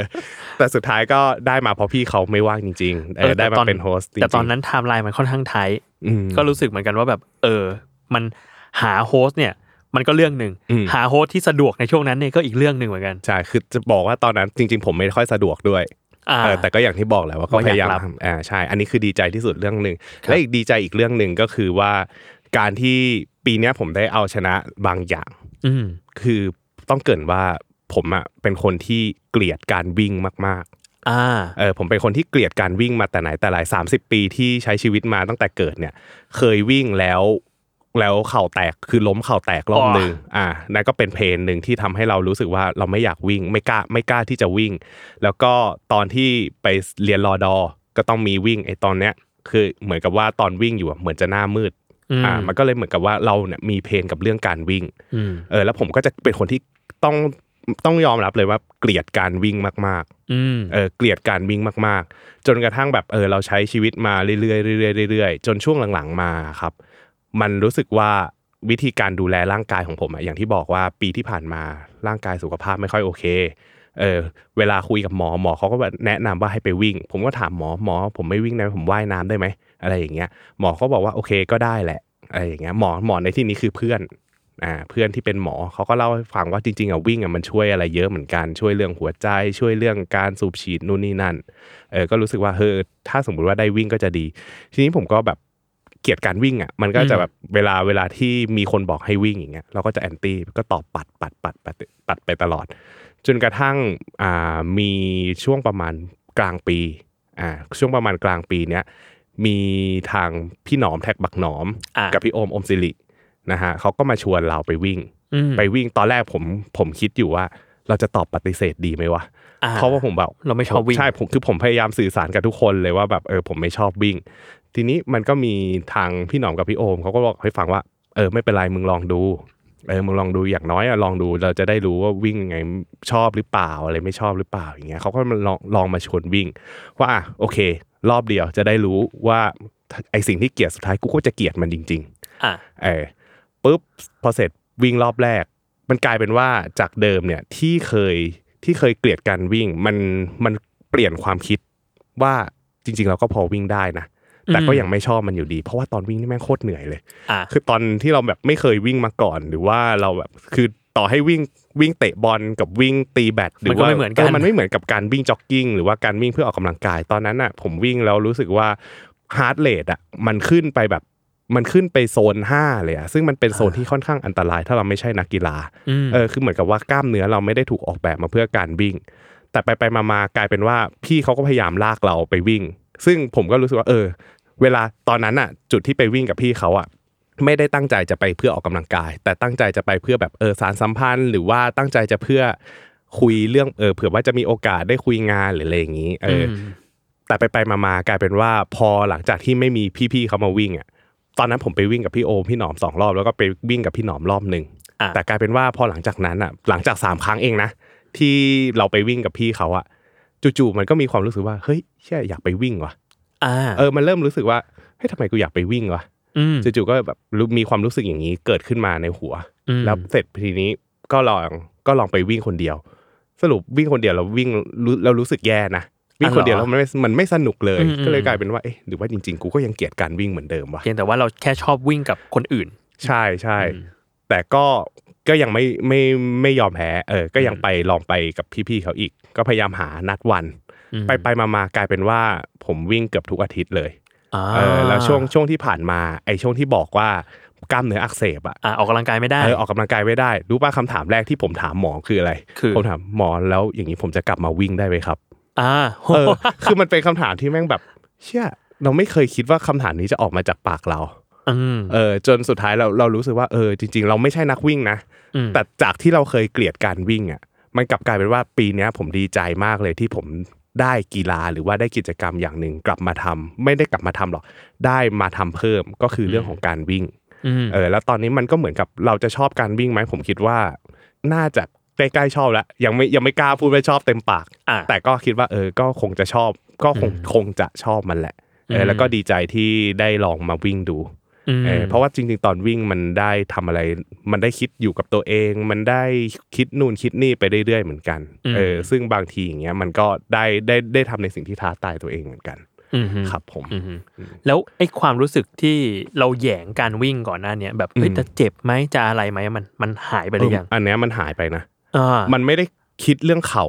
แต่สุดท้ายก็ได้มาเพราะพี่เขาไม่ว่างจริงๆเออได้มาเป็นโฮสต์จริงๆแต่ตอนนั้นไทม์ไลน์มันค่อนข้างไทยอืมก็รู้สึกเหมือนกันว่าแบบ เออ มันหา host เนี่ย มันก็เรื่องหนึ่งอืมหา host ที่สะดวกในช่วงนั้นเนี่ยก็อีกเรื่องหนึ่งเหมือนกันใช่คือจะบอกว่าตอนนั้นจริง ๆ ผมไม่ค่อยสะดวกด้วยอ่าเออแต่ก็อย่างที่บอกแหละว่าก็ว่าอยากพยายามรับทำอ่าใช่ อันนี้คือดีใจที่สุดเรื่องหนึ่งและอีกดีใจอีกเรื่องหนึ่งก็คือว่า การที่ปีเนี้ยผมได้เอาชนะบางอย่าง อืมคือต้องเกริ่นว่าผมอะเป็นคนที่เกลียดการวิ่งมากอ่าๆเออผมเป็นคนที่เกลียดการวิ่งมาแต่ไหนแต่ไรสามสิบปีที่ใช้ชีวิตมาตั้งแต่เกิดเนี่ย เคยวิ่งแล้ว แล้วเข่าแตกคือล้มเข่าแตกรอบอ๋อหนึ่งอ่านั่นก็เป็นเพนหนึ่งที่ทำให้เรารู้สึกว่าเราไม่อยากวิ่งไม่กล้าไม่กล้าที่จะวิ่ง แล้วก็ตอนที่ไปเรียนรอดอก็ต้องมีวิ่งไอ้ตอนเนี้ยคือเหมือนกับว่าตอนวิ่งอยู่อะเหมือนจะหน้ามืดอืมอ่ามันก็เลยเหมือนกับว่าเราเนี่ยมีเพนกับเรื่องการวิ่งอืมเออแล้วผมก็จะเป็นคนที่ต้องต้องยอมรับเลยว่าเกลียดการวิ่งมากอืมๆเออเกลียดการวิ่งมาก ๆ จนกระทั่งแบบเออเราใช้ชีวิตมาเรื่อยๆเรื่อยๆเรื่อยๆจนช่วงหลังๆมาครับ มันรู้สึกว่าวิธีการดูแลร่างกายของผมอะอย่างที่บอกว่าปีที่ผ่านมาร่างกายสุขภาพไม่ค่อยโอเคเออเวลาคุยกับหมอหมอเขาก็แบบแนะนำว่าให้ไปวิ่ง ผมก็ถามหมอหมอ ผมไม่วิ่งได้ผมว่ายน้ำได้ไหมอะไรอย่างเงี้ยหมอเขาบอกว่าโอเคก็ได้แหละอะไรอย่างเงี้ยหมอหมอในที่นี้คือเพื่อนอ่าเพื่อนที่เป็นหมอเขาก็เล่าให้ฟังว่าจริงๆอะวิ่งอะมันช่วยอะไรเยอะเหมือนกันช่วยเรื่องหัวใจช่วยเรื่องการสูบฉีดนู่นนี่นั่นเออก็รู้สึกว่าเฮ้ยถ้าสมมุติว่าได้วิ่งก็จะดี ทีนี้ผมก็แบบ เกลียดการวิ่งอะมันก็จะแบบเวลาเวลาที่มีคนบอกให้วิ่งอย่างเงี้ยเราก็จะแอนตี้ก็ตอบปัดปัดปัดปัดปัดไปตลอด จนกระทั่งอ่ามีช่วงประมาณกลางปีอ่าช่วงประมาณกลางปีเนี้ยมีทางพี่หนอมแท็กบักหนอมอ่ากับพี่โอมอมสิรินะฮะเขาก็มาชวนเราไปวิ่งอืมไปวิ่งตอนแรกผมผมคิดอยู่ว่า เราจะตอบปฏิเสธดีไหมวะอ่าเพราะว่าผมแบบเราไม่ชอบวิ่งใช่ผมคือผมพยายามสื่อสารกับทุกคนเลยว่าแบบเออผมไม่ชอบวิ่ง ทีนี้มันก็มีทางพี่หนอมกับพี่โอมเขาก็บอกให้ฟังว่าเออไม่เป็นไรมึงลองดูเออมึงลองดูอย่างน้อยอะลองดูเราจะได้รู้ว่าวิ่งยังไงชอบหรือเปล่าอะไรไม่ชอบหรือเปล่าอย่างเงี้ยเขาก็มาลองลองมาชวนวิ่ง ว่าอะโอเค รอบเดียวจะได้รู้ว่าไอสิ่งที่เกลียดสุดท้ายกูก็จะเกลียดมันจริง ๆอะเออปุ๊บพอเสร็จวิ่งรอบแรก มันกลายเป็นว่าจากเดิมเนี่ยที่เคยที่เคยเกลียดการวิ่งมันมันเปลี่ยนความคิดว่าจริง ๆ เราก็พอวิ่งได้นะ แต่ก็ยังไม่ชอบมันอยู่ดี เพราะว่าตอนวิ่งนี่แม่งโคตรเหนื่อยเลยอะคือตอนที่เราแบบไม่เคยวิ่งมาก่อนหรือว่าเราแบบคือต่อให้วิ่งวิ่งเตะบอลกับวิ่งตีแบดหรือมันก็ว่าไม่เหมือนกันมันไม่เหมือนกับการวิ่งจ็อกกิ้งหรือว่าการวิ่งเพื่อออกกำลังกายตอนนั้นอะ ผมวิ่งแล้วรู้สึกว่า heart rate อะมันขึ้นไปแบบมันขึ้นไปโซน5เลยอะซึ่งมันเป็นโซนที่ค่อนข้างอันตราย ถ้าเราไม่ใช่นักกีฬาอืมเออคือเหมือนกับว่ากล้ามเนื้อเราไม่ได้ถูกออกแบบมาเพื่อการวิ่ง แต่ไปไปมามากลายเป็นว่าพี่เขาก็พยายามลากเราไปวิ่ง ซึ่งผมก็รู้สึกว่าเออ เวลาตอนนั้นอะ จุดที่ไปวิ่งกับพี่เขาอะไม่ได้ตั้งใจจะไปเพื่อออกกำลังกาย แต่ตั้งใจจะไปเพื่อแบบเออสารสัมพันธ์ หรือว่าตั้งใจจะเพื่อคุยเรื่องเออเผื่อว่าจะมีโอกาสได้คุยงานหรืออะไรอย่างนี้เอออแต่ไปไปๆมาๆกลายเป็นว่าพอหลังจากที่ไม่มีพี่ๆเขามาวิ่งอะตอนนั้นผมไปวิ่งกับพี่โอมพี่หนอมสองรอบแล้วก็ไปวิ่งกับพี่หนอมรอบหนึ่งอะแต่กลายเป็นว่าพอหลังจากนั้นอะหลังจากสามครั้งเองนะที่เราไปวิ่งกับพี่เขาอะ จู่ๆมันก็มีความรู้สึกว่าเฮ้ยเชี่ยอยากไปวิ่งว่ะอ่าเออมันเริ่มรู้สึกว่าเฮ้ยทำไมกูอยากไปวิ่งวะอืมจู่ๆก็แบบรู้มีความรู้สึกอย่างนี้เกิดขึ้นมาในหัวอืมแล้วเสร็จทีนี้ก็ลองก็ลองไปวิ่งคนเดียว สรุปวิ่งคนเดียวเราวิ่งรู้เรารู้สึกแย่นะวิ่งคนเดียวแล้วมันไม่มันไม่สนุกเลยอืมอืมก็เลยกลายเป็นว่าเอ๊ะหรือว่าจริงๆกูก็ยังเกลียดการวิ่งเหมือนเดิมวะเพียงแต่ว่าเราแค่ชอบวิ่งกับคนอื่น ใช่ใช่อืมแต่ก็ ก็ยังไม่ไม่ไม่ยอมแพ้เออ ก็ยังไปลองไปกับพี่ๆเขาอีก ก็พยายามหานัดวันอืมไปไปมามากลายเป็นว่าผมวิ่งเกือบทุกอาทิตย์เลยอ่าเออแล้วช่วงช่วงที่ผ่านมาไอ้ช่วงที่บอกว่ากล้ามเนื้ออักเสบอะอ่าออกกำลังกายไม่ได้เออออกกำลังกายไม่ได้รู้ป่ะคำถามแรกที่ผมถามหมอคืออะไรคือผมถามหมอแล้วอย่างนี้ผมจะกลับมาวิ่งได้ไหมครับ อ่าโหเออคือมันเป็นคำถามที่แม่งแบบ เชื่อเราไม่เคยคิดว่าคำถามนี้จะออกมาจากปากเราอืมเออจนสุดท้ายเราเรารู้สึกว่าเออจริง ๆ เราไม่ใช่นักวิ่งนะอืม แต่จากที่เราเคยเกลียดการวิ่งอะมันกลับกลายเป็นว่าปีเนี้ยผมดีใจมากเลยที่ผมได้กีฬาหรือว่าได้กิจกรรมอย่างหนึ่งกลับมาทำไม่ได้กลับมาทำหรอกได้มาทำเพิ่มก็คือเรื่องของการวิ่งอืมเออแล้วตอนนี้มันก็เหมือนกับเราจะชอบการวิ่งไหมผมคิดว่า น่าจะใกล้ๆชอบแล้วยังไม่ยังไม่กล้าพูดว่าชอบเต็มปากอะแต่ก็คิดว่าเออก็คงจะชอบ ก็คงคงจะชอบมันแหละเออแล้วก็ดีใจที่ได้ลองมาวิ่งดูม เออเพราะว่าจริง ๆ ตอนวิ่งมันได้ทำอะไร มันได้คิดอยู่กับตัวเอง มันได้คิดนู่นคิดนี่ไปเรื่อยๆเหมือนกันอืมเออซึ่งบางทีอย่างเงี้ยมันก็ได้ได้ได้ทำในสิ่งที่ท้าทายตัวเองเหมือนกันอืมครับผมอืมแล้วไอ้ความรู้สึกที่เราแหยงการวิ่งก่อนหน้าเนี้ยแบบเฮ้ยอืมจะเจ็บไหมจะอะไรไหมมันมันหายไปหรือยังอันเนี้ยมันหายไปนะอ่ามันไม่ได้ คิดเรื่องเข่า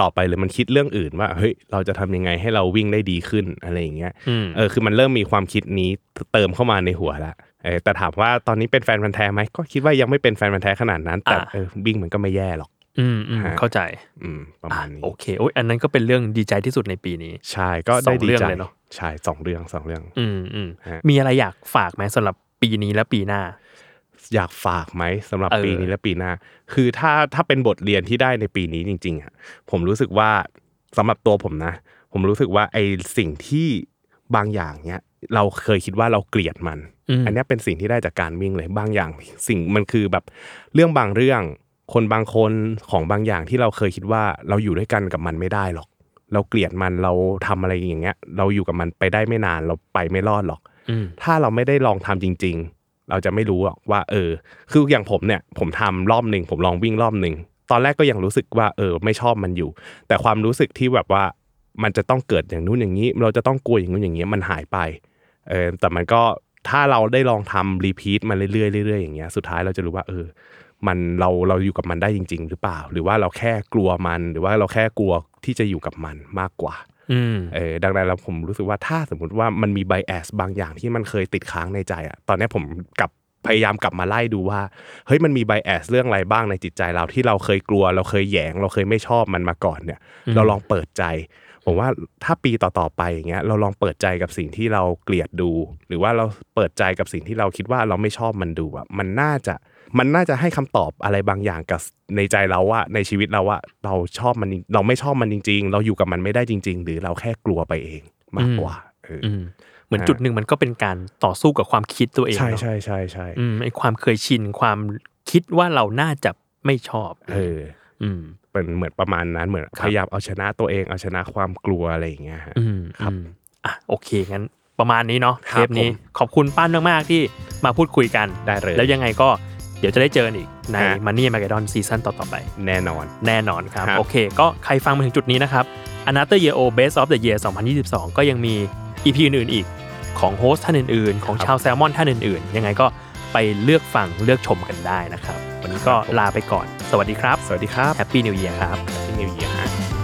ต่อไปเลยมันคิดเรื่องอื่นว่าเฮ้ยเราจะทำยังไงให้เราวิ่งได้ดีขึ้นอะไรอย่างเงี้ยอืมเออคือมันเริ่มมีความคิดนี้เติมเข้ามาในหัวละเออแต่ถามว่าตอนนี้เป็นแฟนพันธ์แท้ไหมก็คิดว่ายังไม่เป็นแฟนพันธ์แท้ขนาดนั้น แต่อ่าเออวิ่งมันก็ไม่แย่หรอก อืมอืมฮะเข้าใจ อืมประอะมาณนี้โอเคโอ้ยอันนั้นก็เป็นเรื่องดีใจที่สุดในปีนี้ ใช่ก็สอได้งดีเรื่องใจเลยเนอะใช่สองเรื่องสองเรื่อง อืมอืมฮะมีอะไรอยากฝากไหมสำหรับปีนี้และปีหน้า อยากฝากไหมสำหรับเออปีนี้และปีหน้า คือถ้าถ้าเป็นบทเรียนที่ได้ในปีนี้จริงๆอะผมรู้สึกว่าสำหรับตัวผมนะ ผมรู้สึกว่าไอสิ่งที่บางอย่างเนี้ยเราเคยคิดว่าเราเกลียดมันอืมอันเนี้ยเป็นสิ่งที่ได้จากการวิ่งเลยบางอย่างสิ่งมันคือแบบเรื่องบางเรื่อง คนบางคนของบางอย่างที่เราเคยคิดว่าเราอยู่ด้วยกันกับมันไม่ได้หรอก เราเกลียดมันเราทำอะไรอย่างเงี้ย เราอยู่กับมันไปได้ไม่นานเราไปไม่รอดหรอกอืมถ้าเราไม่ได้ลองทำจริง ๆ เราจะไม่รู้หรอกว่า เออ คืออย่างผมเนี่ย ผมทำรอบหนึ่งผมลองวิ่งรอบหนึ่งตอนแรกก็ยังรู้สึกว่า เออ ไม่ชอบมันอยู่ แต่ความรู้สึกที่แบบว่ามันจะต้องเกิดอย่างนู้นอย่างนี้ เราจะต้องกลัวอย่างนู้นอย่างนี้มันหายไป เออแต่มันก็ถ้าเราได้ลองทำรีพีทมันเรื่อยๆเรื่อยๆอย่างเงี้ยสุดท้ายเราจะรู้ว่า เออ มันเราเราอยู่กับมันได้จริง ๆ หรือเปล่า หรือว่าเราแค่กลัวมัน หรือว่าเราแค่กลัวที่จะอยู่กับมันมากกว่า เออดังนั้นแล้วผมรู้สึกว่าถ้าสมมติว่ามันมีไบแอสบางอย่างที่มันเคยติดค้างในใจอะตอนนี้ผมกลับพยายามกลับมาไล่ดูว่าเฮ้ยมันมีไบแอสเรื่องอะไรบ้างในจิตใจเราที่เราเคยกลัว เราเคยแหยง เราเคยไม่ชอบมันมาก่อนเนี่ยอืมเราลองเปิดใจ ผมว่าถ้าปีต่อๆไปอย่างเงี้ยเราลองเปิดใจกับสิ่งที่เราเกลียดดู หรือว่าเราเปิดใจกับสิ่งที่เราคิดว่าเราไม่ชอบมันดูอะมันน่าจะ มันน่าจะให้คำตอบอะไรบางอย่างกับในใจเราว่าในชีวิตเราว่าเราชอบมันเราไม่ชอบมันจริง ๆ เราอยู่กับมันไม่ได้จริง ๆ หรือเราแค่กลัวไปเองมากกว่าเออออืมเหมือนฮะจุดหนึ่งมันก็เป็นการต่อสู้กับความคิดตัวเองใช่เนอะใช่ใช่ใช่อืมไอความเคยชินความคิดคิดว่าเราน่าจะไม่ชอบ เออ อืมเป็นเหมือนประมาณนั้นเหมือนครับพยายามเอาชนะตัวเองเอาชนะความกลัวอะไรอย่างเงี้ยฮะอืมครับอืมอะโอเคงั้นประมาณนี้เนาะคเทรับปนี้ผมขอบคุณปั้นมากๆที่มาพูดคุยกันได้เลยแล้วยังไงก็ เดี๋ยวจะได้เจอกันอีกในฮะ Money m a g e d o n ซีซั่นต่อๆไป แน่นอน แน่นอนครับครับ โอเค ก็ใครฟังมาถึงจุดนี้นะครับ Another Year O Best of the Year 2022 ก็ยังมี EP อื่นๆอีกของโฮสต์ท่านอื่นๆ ของชาวแซลมอนท่านอื่นๆ ยังไงก็ไปเลือกฟังเลือกชมกันได้นะครับ วันนี้ก็ลาไปก่อน สวัสดีครับ สวัสดีครับ Happy New Year ครับ Happy New Year ฮะ